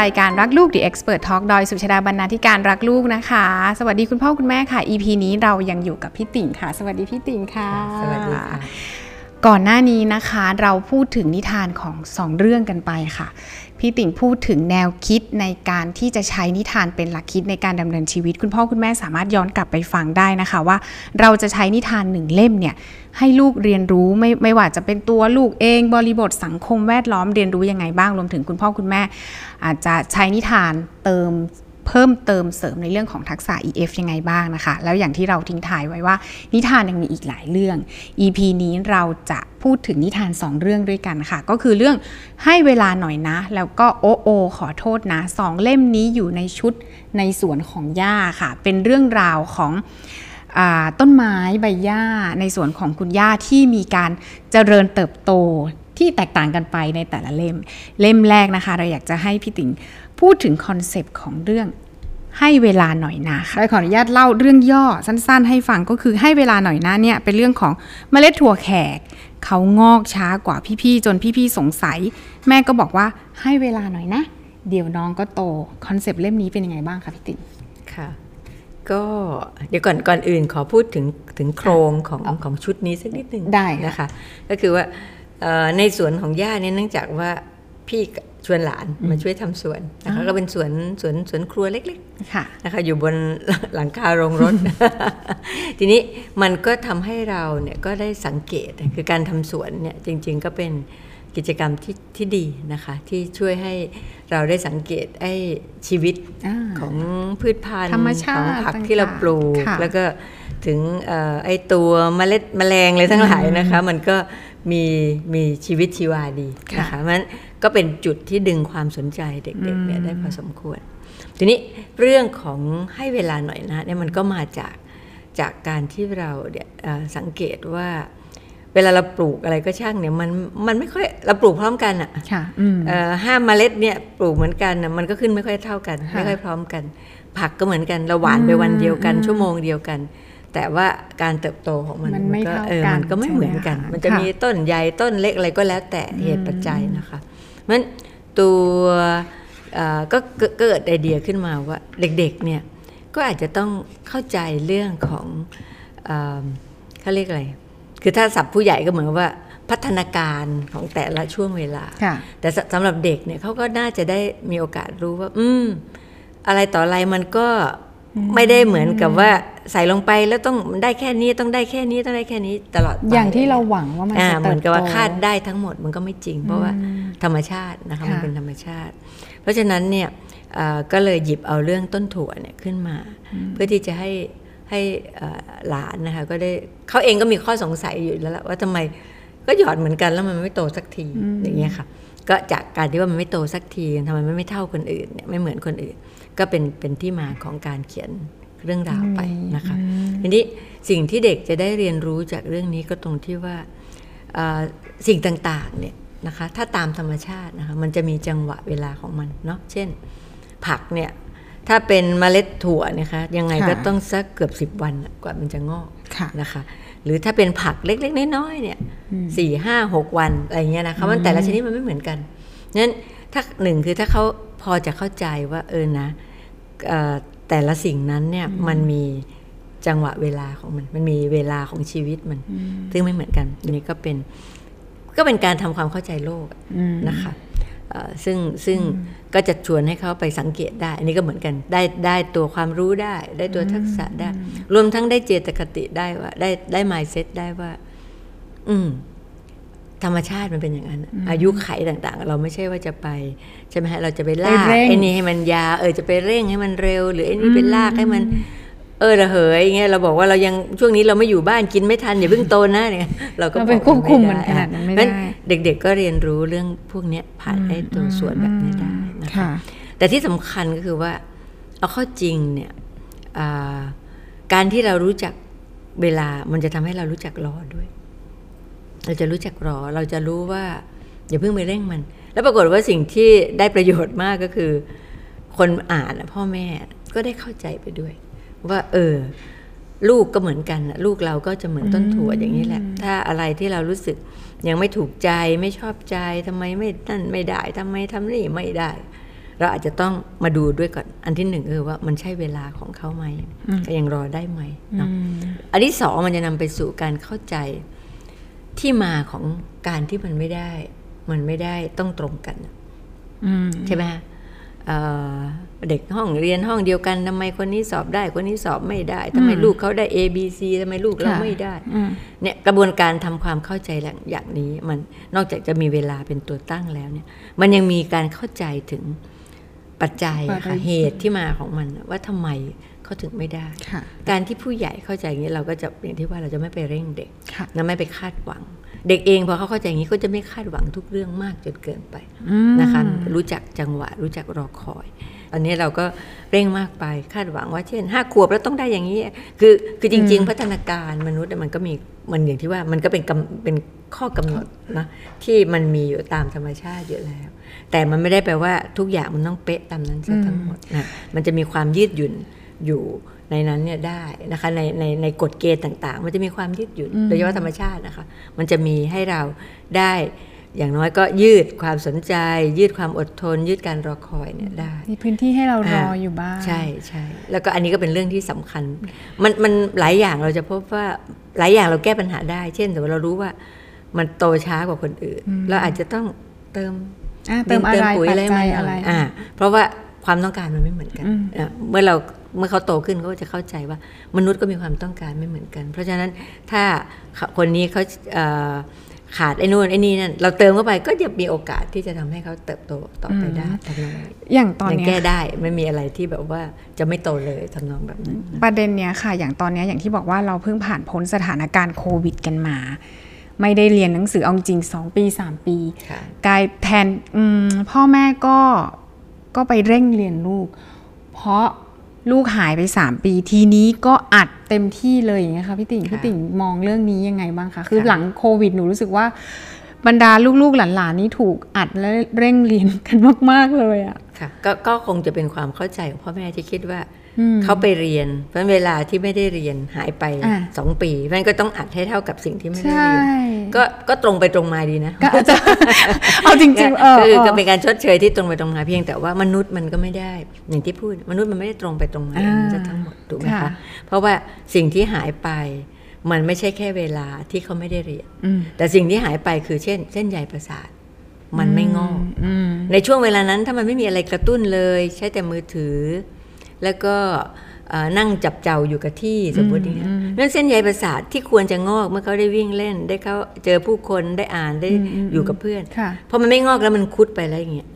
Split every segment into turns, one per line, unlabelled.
รายการรักลูก The Expert Talk โดยสุชาดาบรรณาธิการรักลูกนะคะ สวัสดีคุณพ่อคุณแม่ค่ะ EP นี้เรายังอยู่กับพี่ติ่งค่ะ สวัสดีพี่ติ่งค่ะ
สวัสดีค่ะ
ก่อนหน้านี้นะคะเราพูดถึงนิทานของสองเรื่องกันไปค่ะ พี่ติ่งพูดถึงแนวคิดในการที่จะใช้นิทานเป็นหลักคิดในการดำเนินชีวิต คุณพ่อคุณแม่สามารถย้อนกลับไปฟังได้นะคะ ว่าเราจะใช้นิทานหนึ่งเล่มเนี่ย ให้ลูกเรียนรู้ไม่ไม่ว่าจะเป็นตัวลูกเองบริบทสังคมแวดล้อมเรียนรู้ยังไงบ้างรวมถึงคุณพ่อคุณแม่ อาจจะใช้นิทานเติมเพิ่มเติมเสริมในเรื่องของทักษะ EF ยังไงบ้างนะคะ แล้วอย่างที่เราทิ้งท้ายไว้ว่า นิทานยังมีอีกหลายเรื่อง EP นี้เราจะพูดถึงนิทาน 2 เรื่องด้วยกันค่ะ ก็คือเรื่องให้เวลาหน่อยนะ แล้วก็โอโอขอโทษนะสองเล่มนี้อยู่ในชุดในสวนของย่าค่ะ เป็นเรื่องราวของ ต้นไม้ใบหญ้าในสวนของคุณย่าที่มีการเจริญเติบโตที่แตกต่างกันไปในแต่ละเล่ม เล่มแรกนะคะ เราอยากจะให้พี่ติ่งพูดถึง concept ของเรื่องให้เวลาหน่อยนะค่ะโดยขออนุญาตเล่าเรื่องย่อสั้นๆ ให้ฟังก็คือให้เวลาหน่อยนะเนี่ยเป็นเรื่องของเมล็ดถั่วแขก เขางอกช้ากว่าพี่ๆจนพี่ๆสงสัย แม่ก็บอกว่าให้เวลาหน่อยนะ เดี๋ยวน้องก็โต concept เล่มนี้เป็นยังไงบ้างคะพี่ติ่ง
ค่ะ ก็เดี๋ยวก่อนก่อนอื่นขอพูดถึงถึงโครงของของชุดนี้สักนิดหนึ่ง
ได้ค่ะ
นะคะ ก็คือว่าเอ่อในสวนของย่าเนี่ยเนื่องจากว่าพี่ชวนหลานมาช่วยทำสวนนะคะก็เป็นสวนสวนสวนครัวเล็ก
ค่ะ
ๆนะคะอยู่บนหลังคาโรงรถ ทีนี้มันก็ทำให้เราเนี่ยก็ได้สังเกตคือการทำสวนเนี่ยจริง ๆ ก็เป็น กิจกรรมที่ที่ดีนะคะ ที่ช่วยให้เราได้สังเกตไอ้ชีวิต
อ่า
ของพืชพันธุ์
ธรรมชาติ
ของผัก
ต่างๆ
ที่เราปลูก
ค่ะ
แล้วก็ถึงเอ่อไอ้ตัวเมล็ดแมลงเลยทั้งหลายนะคะ มันก็มีมีชีวิตชีวาดีนะคะมันก็เป็นจุดที่ดึงความสนใจเด็กๆเนี่ยได้พอสมควร ทีนี้เรื่องของให้เวลาหน่อยนะเนี่ยมันก็มาจากจากการที่เราเนี่ยเอ่อสังเกตว่า เวลาเราปลูกอะไรก็ช่างเนี่ยมันมันไม่ค่อยเราปลูกพร้อมกันอะ
ค่ะอืม
เอ่อห้าเมล็ดเนี่ยปลูกเหมือนกันน่ะมันก็ขึ้นไม่ค่อยเท่ากัน
ค่ะ
ไม่ค่อยพร้อมกัน ผักก็เหมือนกันเราหวานไปวันเดียวกัน ชั่วโมงเดียวกัน แต่ว่าการเติบโตของมัน
มันไม่
ก็
เท่า
เออ
กัน
มันก็ไม่เหมือนกัน
ใช่ไหมคะ
มันจะ
ค่ะ
มีต้นใหญ่ต้นเล็กอะไรก็แล้วแต่เหตุปัจจัยนะคะเพราะฉะนั้นตัวเอ่อก็เกิดเกิดไอเดียขึ้นมาว่าเด็กๆเนี่ยก็อาจจะต้องเข้าใจเรื่องของเอ่อเขาเรียกอะไร คือถ้าศัพท์ผู้ใหญ่ก็เหมือนกับว่าพัฒนาการของแต่ละช่วงเวลา
ค่ะ
แต่สสำหรับเด็กเนี่ยเขาก็น่าจะได้มีโอกาสรู้ว่า อืม อะไรต่ออะไรมันก็ไม่ได้เหมือนกับว่าใส่ลงไปแล้วต้องได้แค่นี้ต้องได้แค่นี้ต้องได้แค่นี้ตลอดไป
อย่างที่เราหวังว่ามัน
อ่า
จะ
เห
เติ
มือน
บ
กับ
โต
ว่าคาดได้ทั้งหมดมันก็ไม่จริง เพราะว่าธรรมชาตินะคะ
ค่ะ
มันเป็นธรรมชาติ เพราะฉะนั้นเนี่ยเอ่อก็เลยหยิบเอาเรื่องต้นถั่วเนี่ยขึ้นมา เพื่อที่จะให้ ให้เอ่อหลานนะคะก็ได้เขาเองก็มีข้อสงสัยอยู่แล้วล่ะว่าทำไมก็หยอดเหมือนกันแล้วมันไม่โตสักทีอย่างเงี้ยค่ะ ก็จากการที่ว่ามันไม่โตสักทีทำไมมันไม่เท่าคนอื่นเนี่ยไม่เหมือนคนอื่น ก็เป็นเป็นที่มาของการเขียนเรื่องราวไปนะคะทีนี้สิ่งที่เด็กจะได้เรียนรู้จากเรื่องนี้ก็ตรงที่ว่าเอ่อสิ่งต่างๆเนี่ยนะคะถ้าตามธรรมชาตินะคะมันจะมีจังหวะเวลาของมันเนาะเช่น ผักเนี่ย ถ้าเป็นเมล็ดถั่วนะคะยังไง
ค่ะ
ก็ต้องสักเกือบสิบวันน่ะกว่ามันจะงอก
ค่ะ
นะคะ หรือถ้าเป็นผักเล็กๆน้อยๆเนี่ยสี่ห้าหกวันอะไรเงี้ยนะคะมันแต่ละชนิดมันไม่เหมือนกันนั้นถ้าหนึ่งคือถ้าเขาพอจะเข้าใจว่าเออนะเอ่อแต่ละสิ่งนั้นเนี่ยมันมีจังหวะเวลาของมัน มันมีเวลาของชีวิตมัน ซึ่งไม่เหมือนกันอันนี้ก็เป็น ก็เป็นการทำความเข้าใจโลกนะคะเอ่อ ซึ่งซึ่งก็จะชวนให้เขาไปสังเกตได้ อันนี้ก็เหมือนกันได้ได้ตัวความรู้ได้ ได้ตัวทักษะได้ รวมทั้งได้เจตคติได้ว่า ได้ได้ mindset ได้ว่า อืมธรรมชาติมันเป็นอย่างนั้น อายุไขต่างๆ เราไม่ใช่ว่าจะไป ใช่ไหมฮะเราจะไปลาก
ไปเร่ง
ไอ้นี่ให้มันยาวเออจะไปเร่งให้มันเร็ว หรือไอ้นี่ไปลากให้มัน เออระเหยอย่างเงี้ยเราบอกว่าเรายังช่วงนี้เราไม่อยู่บ้านกินไม่ทันอย่าเพิ่งโตนะเนี่ยเราก็
เรา
บ
ไป
อก
ควบคุมมัน
ไข
นาดนั้นไม่
เพราะฉะ
ได้
เด็กๆก็เรียนรู้เรื่องพวกเนี้ยผ่านไอ้ตัวส่วนแบบนี้ได้นะคะ
ค่ะ
แต่ที่สำคัญก็คือว่าเอาเข้าจริงเนี่ยอ่าการที่เรารู้จักเวลามันจะทำให้เรารู้จักรอด้วย เราจะรู้จักรอเราจะรู้ว่าอย่าเพิ่งไปเร่งมัน แล้วปรากฏว่าสิ่งที่ได้ประโยชน์มากก็คือ คนอ่านน่ะพ่อแม่ก็ได้เข้าใจไปด้วย ว่า เออ ลูกก็เหมือนกันน่ะลูกเราก็จะเหมือนต้นถั่วอย่างนี้แหละ ถ้าอะไรที่เรารู้สึกยังไม่ถูกใจไม่ชอบใจทำไมไม่นั่นไม่ได้ทำไมทำนี่ไม่ได้ เราอาจจะต้องมาดูด้วยก่อน อันที่หนึ่งคือว่ามันใช่เวลาของเขาไหมก็ยังรอได้ไหมเนาะอันที่สองมันจะนำไปสู่การเข้าใจที่มาของการที่มันไม่ได้ มันไม่ได้ต้องตรงกันใช่ไหม เด็กห้องเรียนห้องเดียวกันทำไมคนนี้สอบได้คนนี้สอบไม่ได้ทำไมลูกเขาได้ A B C ทำไมลูกเราไม่ได้เนี่ยกระบวนการทำความเข้าใจอย่างนี้มันนอกจากจะมีเวลาเป็นตัวตั้งแล้วเนี่ย มันยังมีการเข้าใจถึงปัจจัยค่ะเหตุที่มาของมันว่าทำไมเขาถึงไม่ได้ การที่ผู้ใหญ่เข้าใจอย่างนี้เราก็จะอย่างที่ว่าเราจะไม่ไปเร่งเด็กนะไม่ไปคาดหวัง เด็กเองพอเขาเข้าใจอย่างนี้ก็จะไม่คาดหวังทุกเรื่องมากจนเกินไปนะคะ รู้จักจังหวะ รู้จักรอคอย อันนี้เราก็เร่งมากไปคาดหวังว่าเช่นห้าขวบแล้วต้องได้อย่างนี้ คือคือจริง ๆ พัฒนาการมนุษย์มันก็มีมันอย่างที่ว่ามันก็เป็นเป็นข้อกำหนดนะที่มันมีอยู่ตามธรรมชาติอยู่แล้ว แต่มันไม่ได้แปลว่าทุกอย่างมันต้องเป๊ะตามนั้นซะทั้งหมดนะมันจะมีความยืดหยุ่นอยู่ ในนั้นเนี่ยได้นะคะในในในกฎเกณฑ์ต่างๆ มันจะมีความยืดหยุ่นโดยเฉพาะธรรมชาตินะคะ มันจะมีให้เราได้อย่างน้อยก็ยืดความสนใจ ยืดความอดทน ยืดการรอคอยเนี่ยได้
มีพื้นที่ให้เรารออยู่บ้าง
ใช่ใช่แล้วก็อันนี้ก็เป็นเรื่องที่สำคัญ มันมันหลายอย่างเราจะพบว่าหลายอย่างเราแก้ปัญหาได้ เช่นสมมติเรารู้ว่ามันโตช้ากว่าคนอื่น เราอาจจะต้องเติม
เติมอะไรปุ๋ยอะไร
อะไรอ่าเพราะว่าความต้องการมันไม่เหมือนกัน เมื่อเรา เมื่อเขาโตขึ้นเขาจะเข้าใจว่ามนุษย์ก็มีความต้องการไม่เหมือนกัน เพราะฉะนั้นถ้าคนนี้เขาขาดไอ้นู่นไอ้นี่นั่นเราเติมเข้าไปก็จะมีโอกาสที่จะทำให้เขาเติบโตต่อไปได้ทำนอง
อย่างตอนนี้
แก้ได้ไม่มีอะไรที่แบบว่าจะไม่โตเลยทำนองแบบนั้น
ประเด็นเนี้ยค่ะ อย่างตอนนี้อย่างที่บอกว่าเราเพิ่งผ่านพ้นสถานการณ์โควิดกันมา ไม่ได้เรียนหนังสือเอาจริงสองปีสามปีกลายแทนพ่อแม่ก็ก็ไปเร่งเรียนลูก เพราะ ลูกหายไปสามปี ทีนี้ก็อัดเต็มที่เลยอย่างเงี้ยค่ะพี่ติ่งพี่ติ่งมองเรื่องนี้ยังไงบ้างคะคือหลังโควิดหนูรู้สึกว่าบรรดาลูกๆหลานๆนี่ถูกอัดและเร่งเรียนกันมาก ๆ เลยอะ
ค่ะกก็คงจะเป็นความเข้าใจของพ่อแม่ที่คิดว่า เขาไปเรียน เพราะเวลาที่ไม่ได้เรียนหายไปสองปีเพราะนั้นก็ต้องอัดให้เท่ากับสิ่งที่ไม่ได้เรียนก็ก็ตรงไปตรงมาดีนะก็
จะเอาจริงๆเออ
คือก็เป็นการชดเชยที่ตรงไปตรงมาเพียงแต่ว่ามนุษย์มันก็ไม่ได้อย่างที่พูด มนุษย์มันไม่ได้ตรงไปตรงมาจะทั้งหมดถูกไหมคะเพราะว่าสิ่งที่หายไปมันไม่ใช่แค่เวลาที่เขาไม่ได้เรียน แต่สิ่งที่หายไปคือเช่น เส้นใยประสาท มันไม่งอกในช่วงเวลานั้นถ้ามันไม่มีอะไรกระตุ้นเลย ใช้แต่มือถือ แล้วก็นั่งจับเจ้าอยู่กับที่สมมติอย่างนี้นั่นเส้นใยประสาทที่ควรจะงอกเมื่อเขาได้วิ่งเล่น ได้เขาเจอผู้คนได้อ่านได้อยู่กับเพื่อนพอมันไม่งอกแล้วมันคุดไปแล้วอย่างเงี้ย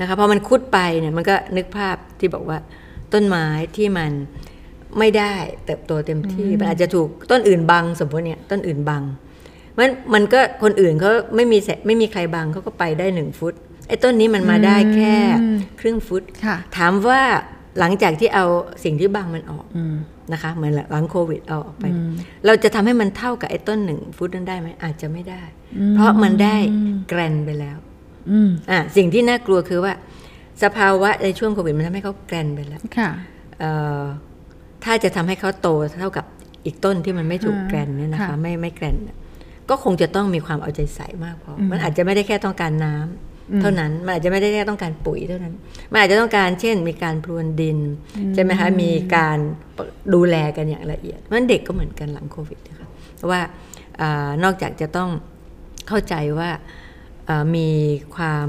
นะคะพอมันคุดไปเนี่ยมันก็นึกภาพที่บอกว่าต้นไม้ที่มันไม่ได้เติบโตเต็มที่มันอาจจะถูกต้นอื่นบังสมมติเนี่ยต้นอื่นบังมันมันก็คนอื่นเขาไม่มีไม่มีใครบังเขาก็ไปได้หนึ่งฟุตไอ้ต้นนี้มันมาได้แค่ครึ่งฟุตถามว่า หลังจากที่เอาสิ่งที่บางมันออกนะคะ เหมือนหลังโควิดเอาออกไป เราจะทำให้มันเท่ากับไอ้ต้นหนึ่งฟุตนั้นได้ไหมอาจจะไม่ได้ เพราะมันได้แกรนไปแล้วอ่าสิ่งที่น่ากลัวคือว่า สภาวะในช่วงโควิดมันทำให้เขาแกรนไปแล้วค่ะถ้าจะทำให้เขาโตเท่ากับอีกต้นที่มันไม่ถูกแกรนเนี่ยนะคะ ไม่ไม่แกรนก็คงจะต้องมีความเอาใจใส่มากพอมันอาจจะไม่ได้แค่ต้องการน้ำ เท่านั้นมันอาจจะไม่ได้แค่ต้องการปุ๋ยเท่านั้น มันอาจจะต้องการเช่น มีการพรวนดินใช่ไหมคะมีการดูแลกันอย่างละเอียดเพราะฉะนั้นเด็กก็เหมือนกันหลังโควิดนะคะว่านอกจากจะต้องเข้าใจว่ามีความ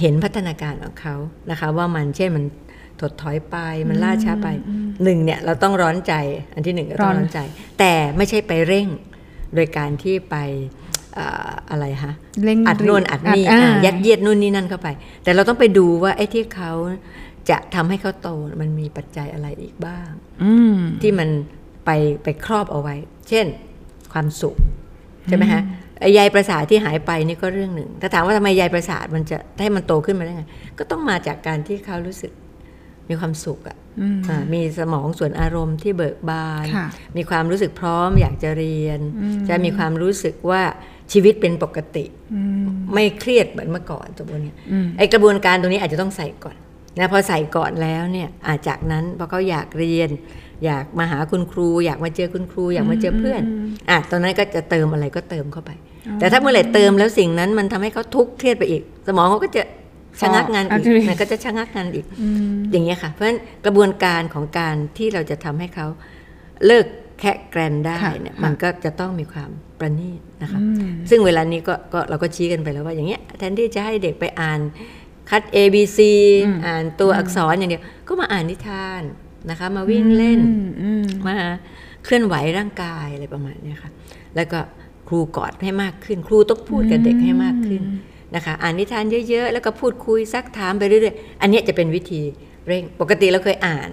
เห็นพัฒนาการของเขานะคะ ว่ามันเช่นมันถดถอยไปมันล่าช้าไปหนึ่งเนี่ยเราต้องร้อนใจอันที่หนึ่งเราต้องร้อนใจ แต่ไม่ใช่ไปเร่งโดยการที่ไป อะไรฮะอัดนวนอัดนี่ยัดเยียดนู่นนี่นั่นเข้าไป แต่เราต้องไปดูว่าไอ้ที่เขาจะทำให้เขาโตมันมีปัจจัยอะไรอีกบ้างที่มันไปไปครอบเอาไว้ เช่น ความสุขใช่ไหมฮะใยประสาทที่หายไปนี่ก็เรื่องหนึ่งถ้าถามว่าทำไมใยประสาทมันจะให้มันโตขึ้นมาได้ไงก็ต้องมาจากการที่เขารู้สึกมีความสุขอะมีสมองส่วนอารมณ์ที่เบิกบาน มีความรู้สึกพร้อมอยากจะเรียน จะมีความรู้สึกว่า ชีวิตเป็นปกติ ไม่เครียดเหมือนเมื่อก่อนตัวนี้ไอกระบวนการตรงนี้อาจจะต้องใส่ก่อนนะพอใส่ก่อนแล้วเนี่ยอาจากนั้นพอเขาอยากเรียน อยากมาหาคุณครู อยากมาเจอคุณครู อยากมาเจอเพื่อนอะตอนนั้นก็จะเติมอะไรก็เติมเข้าไป แต่ถ้าเมื่อไหร่เติมแล้วสิ่งนั้นมันทำให้เขาทุกข์เครียดไปอีก สมองเขาก็จะชะงักงาน
อะ
อีก
จริง
มันก็จะชะงักงานอีก
อืม
อย่างเงี้ยค่ะ เพราะฉะนั้นกระบวนการของการที่เราจะทำให้เขาเลิก แคะแกรนได้
ค่ะ
เนี่ย
ค่ะ
มันก็จะต้องมีความประณีตนะคะ
อืม
ซึ่งเวลานี้ก็ก็เราก็ชี้กันไปแล้วว่าอย่างเงี้ยแทนที่จะให้เด็กไปอ่านคัด A B C
อืม
อ่านตัวอักษรอย่างเดียว ก็มาอ่านนิทานนะคะ มาวิ่งเล่น
อืมอืม
มาเคลื่อนไหวร่างกายอะไรประมาณเนี้ยค่ะแล้วก็ครูกอดให้มากขึ้น ครูต้องพูดกับเด็กให้มากขึ้นนะคะอ่านนิทานเยอะๆ แล้วก็พูดคุยซักถามไปเรื่อยๆ อันเนี้ยจะเป็นวิธีเร่งปกติเราเคยอ่าน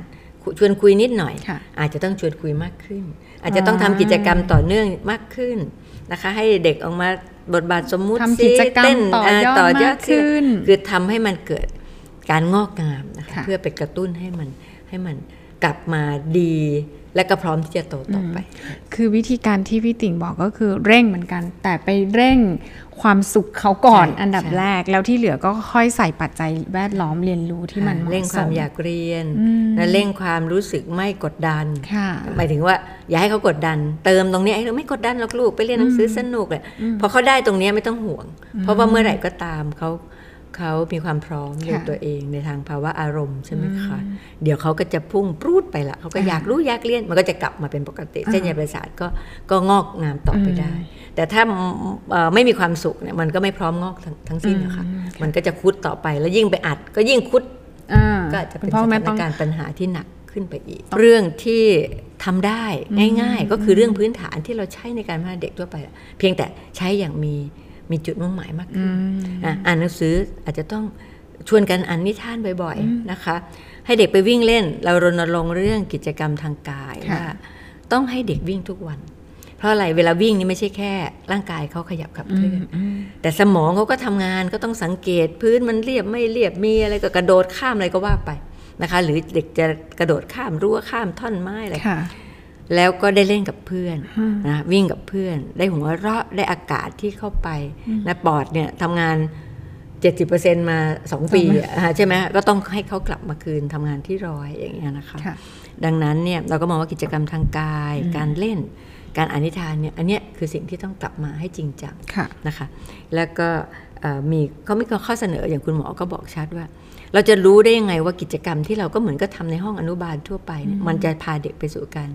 ชวนคุยนิดหน่อย
ค่ะ
อาจจะต้องชวนคุยมากขึ้น อาจจะต้องทำกิจกรรมต่อเนื่องมากขึ้นนะคะ ให้เด็กออกมาบทบาทสมมุติ
ทำกิจกรรม
เต้น
ต่อยอด
เต่อยอ
มา
ด
กขึ้น
คือทำให้มันเกิดการงอกงามนะคะ
ค่ะ
เพื่อไปกระตุ้นให้มันให้มันกลับมาดี และก็พร้อมที่จะโตต่อไป
คือวิธีการที่พี่ติ่งบอกก็คือเร่งเหมือนกัน แต่ไปเร่งความสุขเขาก่อน
ใช่
อันดับ
ใช่
แรก แล้วที่เหลือก็ค่อยใส่ปัจจัยแวดล้อมเรียนรู้ที่มันเหมาะ
เร่ง
ส
ความ
ม
อยากเรียน
อืม
และเร่งความรู้สึกไม่กดดัน
ค่ะ
หมายถึงว่าอย่าให้เขากดดัน เติมตรงนี้ไอ้เราไม่กดดันหรอกลูกไปเรียนหนังสือสนุกเลยพอเขาได้ตรงนี้ไม่ต้องห่วง เพราะว่าเมื่อไหร่ก็ตามเขา เขามีความพร้อมใน
ค่ะ
ตัวเองในทางภาวะอารมณ์ใช่ไหมคะเดี๋ยวเขาก็จะพุ่งปรูดไปละเขาก็อยากรู้อยากเรียนมันก็จะกลับมาเป็นปกติเส้นใยประสาทก็ก็งอกงามต่อไปได้ แต่ถ้าเอ่อไม่มีความสุขเนี่ยมันก็ไม่พร้อมงอกทั้งทั้งสิ้นนะคะมันก็จะคุดต่อไปแล้วยิ่งไปอัด ก็ยิ่งคุด
อ่า
ก็จะ
คุ
เป็
ณ
น
พ่อ
ส
แม่
ถาน
ต้อง
การณ์ปัญหาที่หนักขึ้นไปอีก เรื่องที่ทำได้ง่าย ๆ ก็คือเรื่องพื้นฐานที่เราใช้ในการพัฒนาเด็กทั่วไปแหละเพียงแต่ใช้อย่างมี มีจุดมุ่งหมายมากขึ้นอะอ่านหนังสืออาจจะต้องชวนกันอ่านนิทานบ่อยๆนะคะ ให้เด็กไปวิ่งเล่น เรารณรงค์เรื่องกิจกรรมทางกาย
ค่ะ
ว่าต้องให้เด็กวิ่งทุกวัน เพราะอะไรเวลาวิ่งนี่ไม่ใช่แค่ ร่างกายเขาขยับขับเคลื่อนแต่สมองเขาก็ทำงานก็ต้องสังเกตพื้นมันเรียบไม่เรียบมีอะไรก็กระโดดข้ามอะไรก็ว่าไปนะคะ หรือเด็กจะกระโดดข้ามรั้วข้ามท่อนไม้อะไร
ค่ะ
แล้วก็ได้เล่นกับเพื่อนนะวิ่งกับเพื่อน ได้หัวเราะได้อากาศที่เข้าไปนะปอดเนี่ยทำงาน 70%มา2ปีอะอ่าใช่ไหมก็ต้องให้เขากลับมาคืนทำงานที่ร้อยอย่างเงี้ยนะคะ
ค่ะ
ดังนั้นเนี่ยเราก็มองว่ากิจกรรมทางกาย การเล่น การอ่านนิทานเนี่ยอันเนี้ยคือสิ่งที่ต้องกลับมาให้จริงจัง
ค่ะ
นะคะ แล้วก็เอ่อมีเขามีข้อเสนออย่างคุณหมอก็บอกชัดว่า เราจะรู้ได้ยังไงว่ากิจกรรมที่เราก็เหมือนก็ทำในห้องอนุบาลทั่วไปเนี่ยมันจะพาเด็กไปสู่การ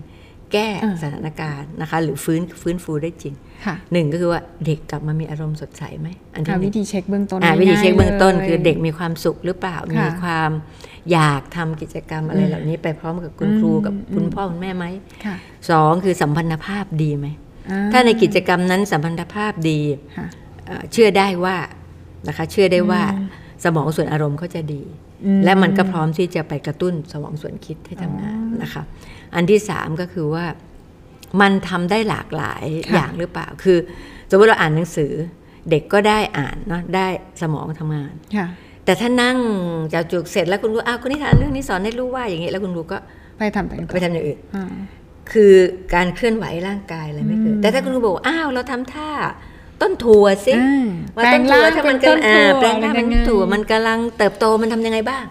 แก้
อ่า
สถานการณ์นะคะ หรือฟื้นฟื้นฟูได้จริง
ค่ะ
หนึ่งก็คือว่าเด็กกลับมามีอารมณ์สดใสไหมอันที่
อ่า
หนึ่
วิ
ง
ธีเช็คเบื้องต้น
อ่าวิธีเช็คเบื้องต้น
ง่ายๆ
คือเด็ก
ลย
มีความสุขหรือเปล่า
ค่ะ
มีความอยากทำกิจกรรมอะไรเหล่านี้ไปพร้อมกับคุณครูกับคุณพ่อคุณแม่ไหม
ค่ะ
สองคือสัมพันธภาพดีไหม
อ่
ถ้าในกิจกรรมนั้นสัมพันธภาพดี
ค่ะ
เอ่อเชื่อได้ว่านะคะเชื่อได้ว่าสมองส่วนอารมณ์เขาจะดี และมันก็พร้อมที่จะไปกระตุ้นสมองส่วนคิดให้ทำงานนะคะ อันที่สามก็คือว่ามันทำได้หลากหลาย
ค่ะ
อย่างหรือเปล่า คือสมมติเราอ่านหนังสือ เด็กก็ได้อ่านเนาะได้สมองทำงาน
ค่ะ
แต่ถ้านั่งจากจุกเสร็จแล้วคุณรู้อ้าวคุณนิทานเรื่องนี้สอนให้รู้ว่าอย่างนี้แล้วคุณรู้ก็
ไปทำแต่ง
ไปทำอย่างอื่น
อ่า
คือการเคลื่อนไหวร่างกายอะไรไม่เกิดแต่ถ้าคุณครูบอกว่าอ้าวเราทำท่า ต้นถั่วสิ
อ่า
ว่าต้นถั่วถ้ามัน
แปลงร่างเป็นต้น
กำอ่า
ถั่ว
แปลงร่างเป็น
เป็นยังไง
ถั่วมันกำลังเติบโตมันทำยังไงบ้าง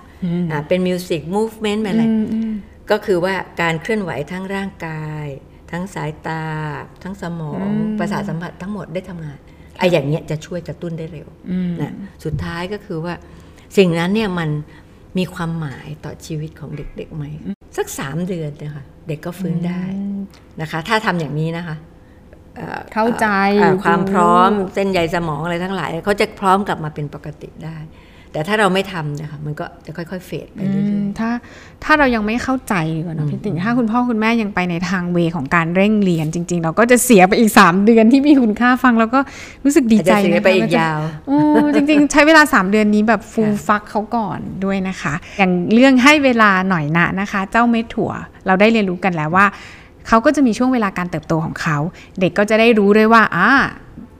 อ่าเป็นมิวสิกมูฟเมนต์อะไร
อืมอืม
ก็คือว่าการเคลื่อนไหวทั้งร่างกาย ทั้งสายตา ทั้งสมองประสาทสัมผัสทั้งหมดได้ทำงานไอ้อย่างเนี้ยจะช่วยกระตุ้นได้เร็วนะสุดท้ายก็คือว่าสิ่งนั้นเนี่ยมันมีความหมายต่อชีวิตของเด็กๆไหมสักสามเดือนนะคะเด็กก็ฟื้นได้นะคะ ถ้าทำอย่างนี้นะคะอ่อ
เข้าใจ
อ่อความ
รู้
พร้อมเส้นใยสมองอะไรทั้งหลายเขาจะพร้อมกลับมาเป็นปกติได้ แต่ถ้าเราไม่ทำเนะคะมันก็จะค่อยๆเฟดไปเรื่อย
อืมถ้าถ้าเรายังไม่เข้าใจดีกว่าเนอะพี่ติ่งถ้าคุณพ่อคุณแม่ยังไปในทางเวของการเร่งเรียนจริง ๆ เราก็จะเสียไปอีก 3 เดือนที่มีคุณค่าฟัง แล้วก็รู้สึก
ๆ
ดี
อาจ
ใจ
จะเสีย
นะคะ
ไปอีก
ว่จะ
ยาว
โอ้จริง ๆ ใช้เวลา 3 เดือนนี้แบบฟูล
ค่ะ
ฟักเขาก่อนด้วยนะคะ อย่างเรื่องให้เวลาหน่อยนะนะคะ เจ้าเม็ดถั่ว เราได้เรียนรู้กันแล้วว่า เขาก็จะมีช่วงเวลาการเติบโตของเขา เด็กก็จะได้รู้ด้วยว่าอ่า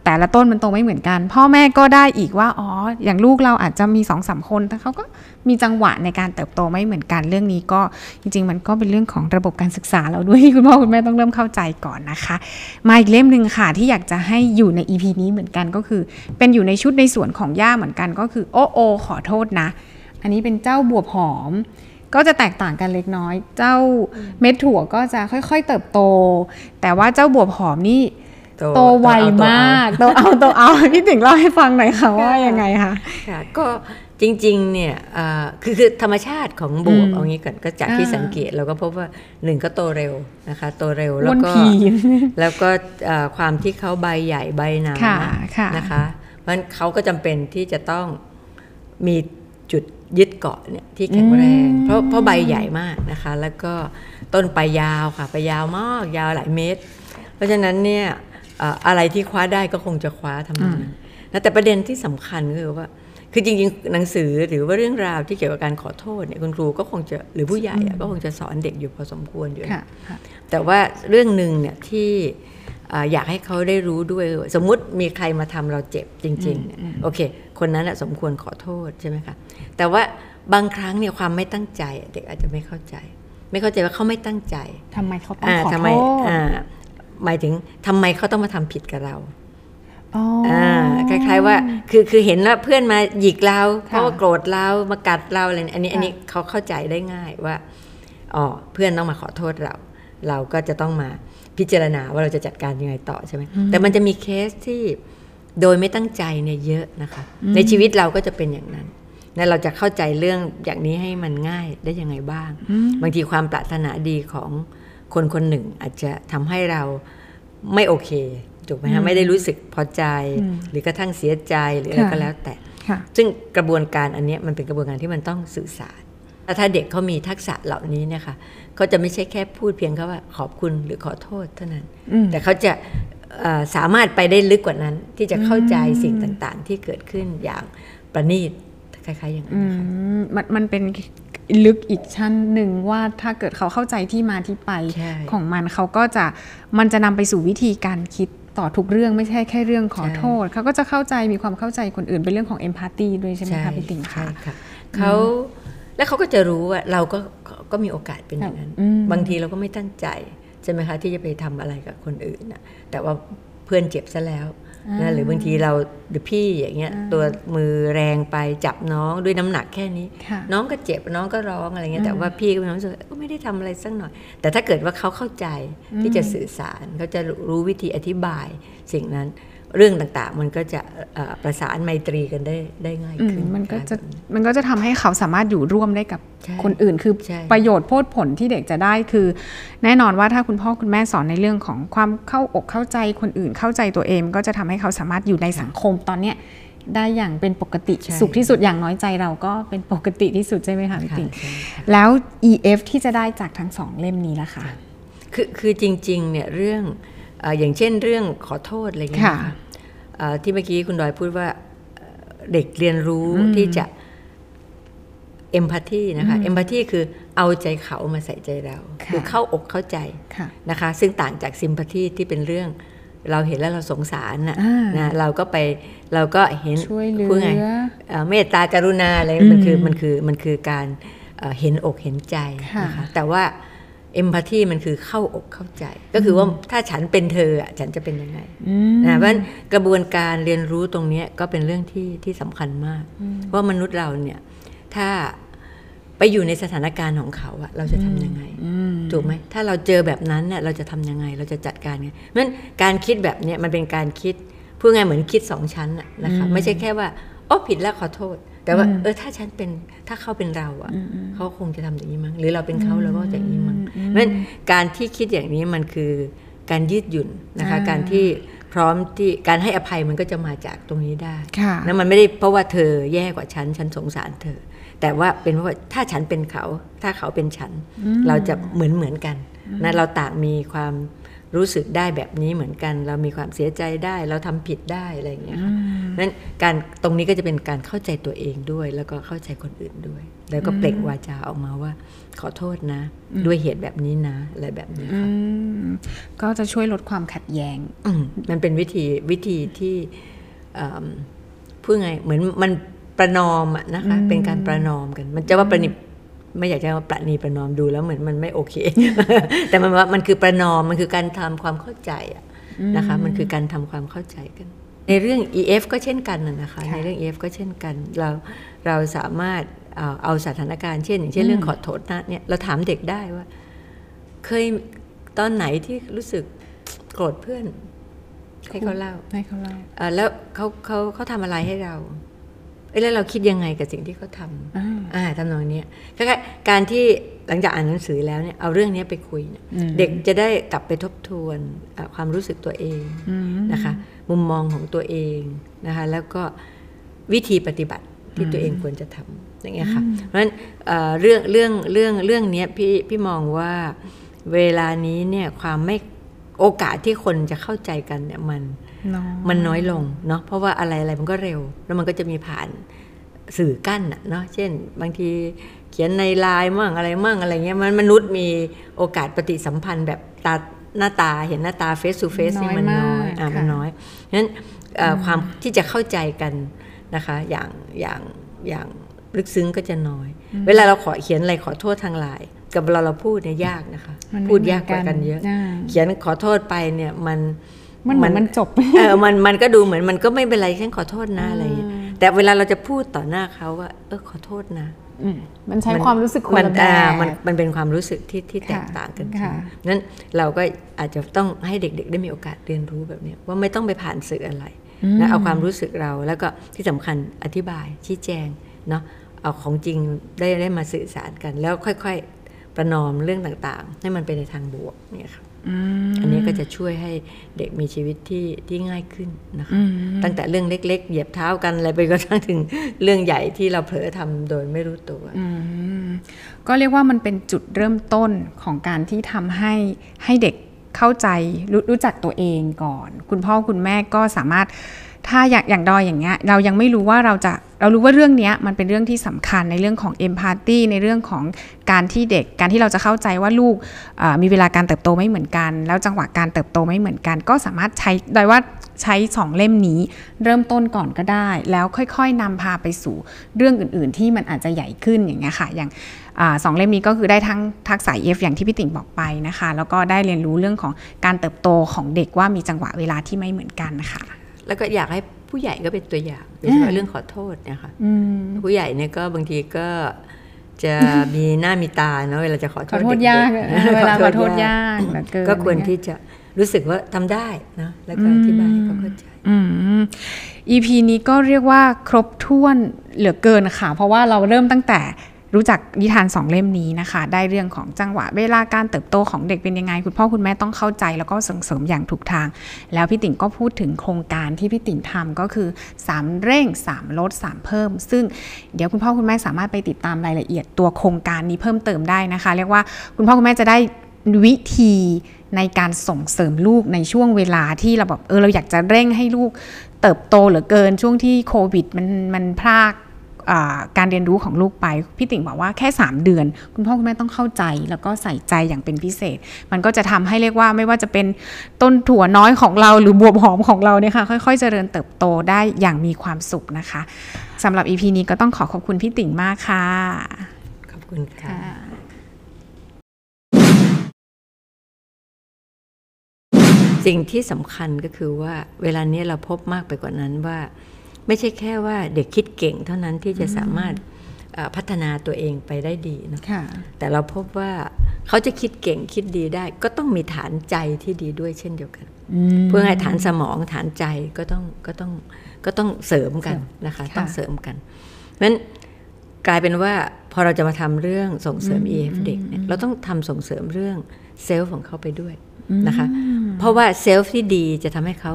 แต่ละต้นมันโตไม่เหมือนกัน พ่อแม่ก็ได้อีกว่าอ๋ออย่างลูกเราอาจจะมีสองสามคน แต่เขาก็มีจังหวะในการเติบโตไม่เหมือนกันเรื่องนี้ก็จริง ๆ มันก็เป็นเรื่องของระบบการศึกษาเราด้วยที่คุณพ่อคุณแม่ต้องเริ่มเข้าใจก่อนนะคะ มาอีกเล่มหนึ่งค่ะที่อยากจะให้อยู่ใน EP นี้เหมือนกันก็คือ เป็นอยู่ในชุดในส่วนของย่าเหมือนกันก็คือโอโอขอโทษนะ อันนี้เป็นเจ้าบวบหอม ก็จะแตกต่างกันเล็กน้อย เจ้าเม็ดถั่วก็จะค่อยๆเติบโต แต่ว่าเจ้าบวบหอมนี่
โต
โตไว
โตเอา
มากโตเอาโตเอาพี่ติ๋งเล่าให้ฟังหน่อยค่ะว่ายังไงคะ
ค่ะก็จจริงๆเนี่ยอ่าคือคือธรรมชาติของบวบ
อืม
เอางี้ก่อนก็จากที่
อ่า
สังเกตเราก็พบว่าหนึ่งก็โตเร็วนะคะโตเร็วแล้ว
อ้วน
ก็
ผี
แล้วก็อ่าความที่เขาใบใหญ่ใบหนา
ค่ะค่ะ
นะคะเพราะฉะนั้นเขาก็จำเป็นที่จะต้องมีจุด ยึดเกาะเนี่ยที่แข็งแรง เพราะเพราะใบใหญ่มากนะคะ แล้วก็ต้นไปยาวค่ะไปยาวมากยาวหลายเมตร เพราะฉะนั้นเนี่ยอ่าอะไรที่คว้าได้ก็คงจะคว้าทำนองนั้นนะแต่ประเด็นที่สำคัญก็คือว่า คือจริงๆ หนังสือหรือว่าเรื่องราวที่เกี่ยวกับการขอโทษเนี่ยคุณครูก็คงจะหรือผู้ใหญ่อะก็คงจะสอนเด็กอยู่พอสมควรอยู่นะ
ค่ะค่ะ
แต่ว่าเรื่องหนึ่งเนี่ยที่อ่าอยากให้เขาได้รู้ด้วย สมมุติมีใครมาทำเราเจ็บจริงๆเนี่ยโอเค คนนั้นน่ะสมควรขอโทษใช่ไหมคะแต่ว่าบางครั้งเนี่ยความไม่ตั้งใจเด็กอาจจะไม่เข้าใจ ไม่เข้าใจว่าเขาไม่ตั้งใจ
ทำไมเขาต้อง
อ่า
ขอ
ทำ
โท
ไม
ษ
อ่าหมายถึงทำไมเขาต้องมาทำผิดกับเรา
อ๋ออ
อ่าคล้ายๆว่าคือคือเห็นว่าเพื่อนมาหยิกเราเพ
ค่ะ
ราะว่าโกรธเรามากัดเราอะไรเนี่ยอันนี้
ค่ะ
อันนี้เขาเข้าใจได้ง่ายว่าอ๋อเพื่อนต้องมาขอโทษเรา เราก็จะต้องมาพิจารณาว่าเราจะจัดการยังไงต่อใช่ไหมแต่มันจะมีเคสที่โดยไม่ตั้งใจเนี่ยเยอะนะคะ ในชีวิตเราก็จะเป็นอย่างนั้นนะเราจะเข้าใจเรื่องอย่างนี้ให้มันง่ายได้ยังไงบ้าง บางทีความปรารถนาดีของคนคนหนึ่งอาจจะทำให้เราไม่โอเค ถูกไหมฮะไม่ได้รู้สึกพอใจ หรือกระทั่งเสียใจหรืออะไร
ค่ะ
ก็แล้วแต่
ค่ะ
ซึ่งกระบวนการอันเนี้ยมันเป็นกระบวนการที่มันต้องสื่อสารแต่ถ้าเด็กเขามีทักษะเหล่านี้เนี่ยค่ะเขาจะไม่ใช่แค่พูดเพียงแค่ว่าขอบคุณหรือขอโทษเท่านั้น
อืม
แต่เขาจะเอ่อสามารถไปได้ลึกกว่านั้น ที่จะเข้าใจสิ่งต่างๆ ที่เกิดขึ้นอย่างประณีตคล้ายๆอย่างนั้
อื
นนะคะ
มมันมันเป็นลึกอีกชั้นหนึ่งว่าถ้าเกิดเขาเข้าใจที่มาที่ไป
ใช่
ของมันเขาก็จะมันจะนำไปสู่วิธีการคิด ต่อทุกเรื่องไม่ใช่แค่เรื่องขอ
ใช่
โทษ เขาก็จะเข้าใจมีความเข้าใจคนอื่นเป็นเรื่องของเอมพัตตีด้วยใช่ไหมคะพี่ติ๋ง
ใช่
คะ
ค่ะเขาแล้วเขาก็จะรู้ว่าเราก็ก็ก็มีโอกาสเป็นอย่างนั้น
อืม
บางทีเราก็ไม่ตั้งใจใช่ไหมคะที่จะไปทำอะไรกับคนอื่นนะแต่ว่าเพื่อนเจ็บซะแล้ว นะหรือบางทีเราหรือพี่อย่างเงี้ยตัวมือแรงไปจับน้องด้วยน้ำหนักแค่นี้
ค่ะ
น้องก็เจ็บน้องก็ร้องอะไรเงี้ยแต่ว่าพี่ก็มีความรู้สึกก็ไม่ได้ทำอะไรสักหน่อย แต่ถ้าเกิดว่าเขาเข้าใจที่จะสื่อสารเขาจะรู้วิธีอธิบายสิ่งนั้น เรื่องต่างๆ มันก็จะเอ่อประสานไมตรีกันได้ได้ง่าย
อืม
ขึ้น
มันก็จะ
แบบนี้
มันก็จะทำให้เขาสามารถอยู่ร่วมได้กับ
ใช่
คนอื่น คือ
ใช่
ประโยชน์โพดผลที่เด็กจะได้คือ แน่นอนว่าถ้าคุณพ่อคุณแม่สอนในเรื่องของความเข้าอกเข้าใจคนอื่นเข้าใจตัวเอง ก็จะทำให้เขาสามารถอยู่ในสังคมตอนเนี้ยได้อย่างเป็นปกติ
ใช่
สุขที่สุดอย่างน้อยใจเราก็เป็นปกติที่สุดใช่ไหมคะพี่
ค่ะ
ติ๋ง
ใช่ค่ะ
แล้ว EF ที่จะได้จากทั้งสองเล่มนี้ล่ะคะ
คือคือจริงๆเนี่ยเรื่องเอออย่างเช่นเรื่องขอโทษอะไรเงี้ย
ค่ะ
นะคะเอ่อที่เมื่อกี้คุณดอยพูดว่าเอ่อเด็กเรียนรู้ที่จะเอมพัตตีนะคะเอมพัตตีคือเอาใจเขามาใส่ใจเรา
ค่ะ
คือเข้าอกเข้าใจ
ค่ะ
นะคะ ซึ่งต่างจากซิมพัตตีที่เป็นเรื่อง เราเห็นแล้วเราสงสารน่ะ
อ่าน
นะเราก็ไปเราก็เห็น
ช่วยเหลือ
พูดไงเอ่อเมตตากรุณาอะไรมันคือมันคือมันคือการเอ่อเห็นอกเห็นใจ
ค่ะ
นะคะแต่ว่า เอมพัตตีมันคือเข้าอกเข้าใจ ก็คือว่าถ้าฉันเป็นเธออะฉันจะเป็นยังไง
อืม
นะเพราะฉะนั้นกระบวนการเรียนรู้ตรงเนี้ยก็เป็นเรื่องที่ที่สำคัญมาก ว่ามนุษย์เราเนี่ยถ้าไปอยู่ในสถานการณ์ของเขาอะเราจะทำยังไงถูกไหมถ้าเราเจอแบบนั้นเนี่ยเราจะทำยังไงเราจะจัดการไงเพราะฉะนั้นการคิดแบบเนี้ยมันเป็นการคิดพูดง่ายเหมือนคิดสองชั้นน่ะนะคะไม่ใช่แค่ว่าโอ้ผิดแล้วขอโทษ แต่ว่าเออถ้าฉันเป็นถ้าเขาเป็นเราอะเขาคงจะทำอย่างนี้มั้งหรือเราเป็นเขาเราก็อย่างนี้มั้งเพราะฉะนั้นการที่คิดอย่างนี้มันคือการยืดหยุ่นนะคะ
อ่า
การที่พร้อมที่การให้อภัยมันก็จะมาจากตรงนี้ได้
ค่ะ
นะมันไม่ได้เพราะว่าเธอแย่กว่าฉันฉันสงสารเธอ แต่ว่าเป็นเพราะว่าถ้าฉันเป็นเขา ถ้าเขาเป็นฉัน เราจะเหมือนเหมือนกันนะเราต่างมีความ รู้สึกได้แบบนี้เหมือนกัน เรามีความเสียใจได้ เราทำผิดได้อะไรอย่างเงี้ยค่ะนั้นการตรงนี้ก็จะเป็นการเข้าใจตัวเองด้วย แล้วก็เข้าใจคนอื่นด้วย แล้วก็เปล่งวาจาออกมาว่า ขอโทษนะ ด้วยเหตุแบบนี้นะ อะไรแบบนี้
อื
ค่ะ
มก็จะช่วยลดความขัดแย้ง
อืมมันเป็นวิธีวิธีที่เอิ่มพูดไงเหมือนมันประนอมอะนะคะเป็นการประนอมกัน มันจะว่าประนิ ไม่อยากจะว่าประนีประนอมดูแล้วเหมือนมันไม่โอเค แต่มันว่ามันคือประนอมมันคือการทำความเข้าใจอะนะคะมันคือการทำความเข้าใจกัน ในเรื่อง EF ก็เช่นกันน่ะนะคะ
ค่ะ
ในเรื่อง EF ก็เช่นกัน เราเราสามารถเอาเอาสถานการณ์เช่น อย่างเช่นเรื่องขอโทษนะเนี่ยเราถามเด็กได้ว่า เคยตอนไหนที่รู้สึกโกรธเพื่อนให้เขาเล่า
ให้เขาเล่า
เอ่อแล้วเขาเขาเขาทำอะไรให้เราเอ้ย แล้วเราคิดยังไงกับสิ่งที่เขาท
อ่าำ
อ่าทำนองเนี้ยคล้ายๆการที่หลังจากอ่านหนังสือแล้วเนี่ยเอาเรื่องเนี้ยไปคุยเนี่ยเด็กจะได้กลับไปทบทวนอ่าความรู้สึกตัวเองนะคะมุมมองของตัวเองนะคะแล้วก็วิธีปฏิบัติที่ตัวเองควรจะทำอย่างเงี้ยค่ะเพราะฉะนั้นเอ่อเรื่องเรื่องเรื่องเรื่องเนี้ยพี่พี่มองว่าเวลานี้เนี่ยความไม่โอกาสที่คนจะเข้าใจกันเนี่ยมัน
น้อง
มันน้อยลงเนาะเพราะว่าอะไรอะไรมันก็เร็ว แล้วมันก็จะมีผ่านสื่อกั้นอะเนาะเช่น บางทีเขียนในไลน์มั่งอะไรมั่งอะไรเงี้ยมันมนุษย์มีโอกาสปฏิสัมพันธ์แบบตาหน้าตาเห็นหน้าตาเฟซ o ูเฟซนี่มันน้อยอะมันน้อยเพราะฉะนั้นเอ่ออความที่จะเข้าใจกันนะคะอย่างอย่างอย่างลึกซึ้งก็จะน้อย เวลาเราขอเขียนอะไรขอโทษทางไลน์กับเวลาเราพูดเนี่ยยากนะคะ
มันไม่
พูดยากกว่ากันเยอะ
เหมือนกันอ่า
เขียนขอโทษไปเนี่ยมัน
มันเหมือนมันจบ
เออมันมันก็ดูเหมือนมันก็ไม่เป็นไรฉันขอโทษนะอะไรอย่างเงี้ยแต่เวลาเราจะพูดต่อหน้าเขาว่า เออขอโทษนะ
อืมมันใช้ความรู้สึกคน
มัน
ละแบ
อ่า
บ
มันมันเป็นความรู้สึกที่ที่แตก
ค่ะ
ต่างกัน
ค่ะ
นั้นเราก็อาจจะต้องให้เด็กๆ ได้มีโอกาสเรียนรู้แบบเนี้ยว่าไม่ต้องไปผ่านสื่ออะไรนะเอาความรู้สึกเราแล้วก็ที่สำคัญอธิบายชี้แจงเนาะเอาของจริงได้ได้มาสื่อสารกัน แล้วค่อยๆ ประนอมเรื่องต่างๆ ให้มันไปในทางบวกเนี่ยครับ
อืม
อันนี้ก็จะช่วยให้เด็กมีชีวิตที่ที่ง่ายขึ้นนะคะตั้งแต่เรื่องเล็ก ๆ เหยียบเท้ากันอะไรไปก็ทั้งถึงเรื่องใหญ่ที่เราเผลอทำโดยไม่รู้ตัว
อืมก็เรียกว่ามันเป็นจุดเริ่มต้นของการที่ทำให้ให้เด็ก เข้าใจรรู้จักตัวเองก่อน คุณพ่อคุณแม่ก็สามารถถ้าอย่างอย่างดอยอย่างเงี้ยเรายังไม่รู้ว่าเราจะเรารู้ว่าเรื่องเนี้ยมันเป็นเรื่องที่สำคัญในเรื่องของเอมพัตตีในเรื่องของการที่เด็ก การที่เราจะเข้าใจว่าลูกมีเวลาการเติบโตไม่เหมือนกัน แล้วจังหวะการเติบโตไม่เหมือนกัน ก็สามารถใช้ดอยว่า ใช้สองเล่มนี้ เริ่มต้นก่อนก็ได้ แล้วค่อยๆนำพาไปสู่เรื่องอื่นๆ ที่มันอาจจะใหญ่ขึ้นอย่างเงี้ยค่ะ อย่างอาสองเล่มนี้ก็คือได้ทั้งทักษะ EF อย่างที่พี่ติ่งบอกไปนะคะ แล้วก็ได้เรียนรู้เรื่องของการเติบโตของเด็กว่ามีจังหวะเวลาที่ไม่เหมือนกันนะคะ
แล้วก็อยากให้ผู้ใหญ่ก็เป็นตัวอย่างโดยเฉพาะเรื่องขอโทษเนะคะผู้ใหญ่เนี่ยก็บางทีก็จะมีหน้ามีตาเนาะเวลาจะขอโท
ขอ
ษ
โทษ
ด็ๆ
ยาก
นะ
เวลาขอโทษยากเหลือเกิน
ก็ควรที่จะ รู้สึกว่าทำได้นะแล้วก็อธิบายให้เขาเข้าใจ
อืม EP นี้ก็เรียกว่าครบถ้วนเหลือเกินค่ะ เพราะว่าเราเริ่มตั้งแต่รู้จักนิทานสองเล่มนี้นะคะ ได้เรื่องของจังหวะเวลาการเติบโตของเด็กเป็นยังไง คุณพ่อคุณแม่ต้องเข้าใจแล้วก็ส่งเสริมอย่างถูกทาง แล้วพี่ติ๋งก็พูดถึงโครงการที่พี่ติ๋งทำก็คือ 3 เร่ง 3 ลด 3 เพิ่ม ซึ่งเดี๋ยวคุณพ่อคุณแม่สามารถไปติดตามรายละเอียดตัวโครงการนี้เพิ่มเติมได้นะคะ เรียกว่าคุณพ่อคุณแม่จะได้ วิธีในการส่งเสริมลูกในช่วงเวลาที่เราแบบเออเราอยากจะเร่งให้ลูกเติบโตเหลือเกินช่วงที่โควิดมันมันพรากการเรียนรู้ของลูกไป พี่ติ่งบอกว่าแค่ 3 เดือน คุณพ่อคุณแม่ต้องเข้าใจแล้วก็ใส่ใจอย่างเป็นพิเศษ มันก็จะทำให้เรียกว่าไม่ว่าจะเป็นต้นถั่วน้อยของเราหรือบวบหอมของเราเนี่ยค่ะค่อยๆ เจริญเติบโตได้อย่างมีความสุขนะคะสำหรับ EP นี้ก็ต้องขอขอบคุณพี่ติ่งมากค่ะ
ขอบคุณค่ะ สิ่งที่สำคัญก็คือว่าเวลานี้เราพบมากไปกว่านั้นว่า ไม่ใช่แค่ว่าเด็กคิดเก่งเท่านั้นที่จะสามารถเอ่อพัฒนาตัวเองไปได้ดีนะ
ค่ะ
แต่เราพบว่าเขาจะคิดเก่งคิดดีได้ ก็ต้องมีฐานใจที่ดีด้วยเช่นเดียวกัน เพื่อให้ฐานสมองฐานใจก็ต้องก็ต้องก็ต้องเสริมกันนะคะ
ค่ะ
ต้องเสริมกันเพราะฉะนั้นกลายเป็นว่าพอเราจะมาทำเรื่องส่งเสริม EF เด็กเนี่ยเราต้องทำส่งเสริมเรื่องเซลฟ์ของเขาไปด้วยนะคะ เพราะว่าเซลฟ์ที่ดีจะทำให้เขา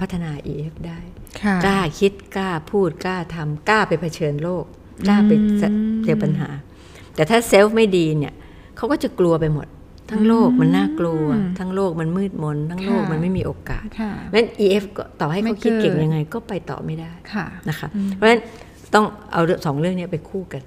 พัฒนา EF ได้
ค่ะ
กล้าคิดกล้าพูดกล้าทำกล้าไปเผชิญโลกกล้าไปเจอปัญหา แต่ถ้าเซลฟ์ไม่ดีเนี่ยเขาก็จะกลัวไปหมด ทั้งโลกมันน่ากลัว ทั้งโลกมันมืดมน ทั้งโลก
ค่ะ
มันไม่มีโอกาส
ค่ะ
เพราะฉะนั้น EF ก็ต่อให้
ไม่
เขาคิดเก่ง
เกิด
ยังไงก็ไปต่อไม่ได้
ค่ะ
นะคะ เพราะฉะนั้นต้องเอาเรื่องสองเรื่องนี้ไปคู่กัน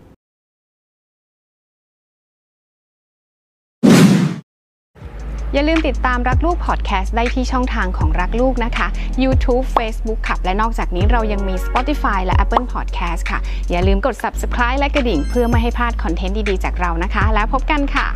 อย่าลืมติดตามรักลูกพอดแคสต์ได้ที่ช่องทางของรักลูกนะคะ YouTube Facebook ค่ะและนอกจากนี้เรายังมี Spotify และ Apple Podcast ค่ะ อย่าลืมกด Subscribe และกระดิ่ง เพื่อไม่ให้พลาดคอนเทนต์ดี ๆ จากเรานะคะ แล้วพบกันค่ะ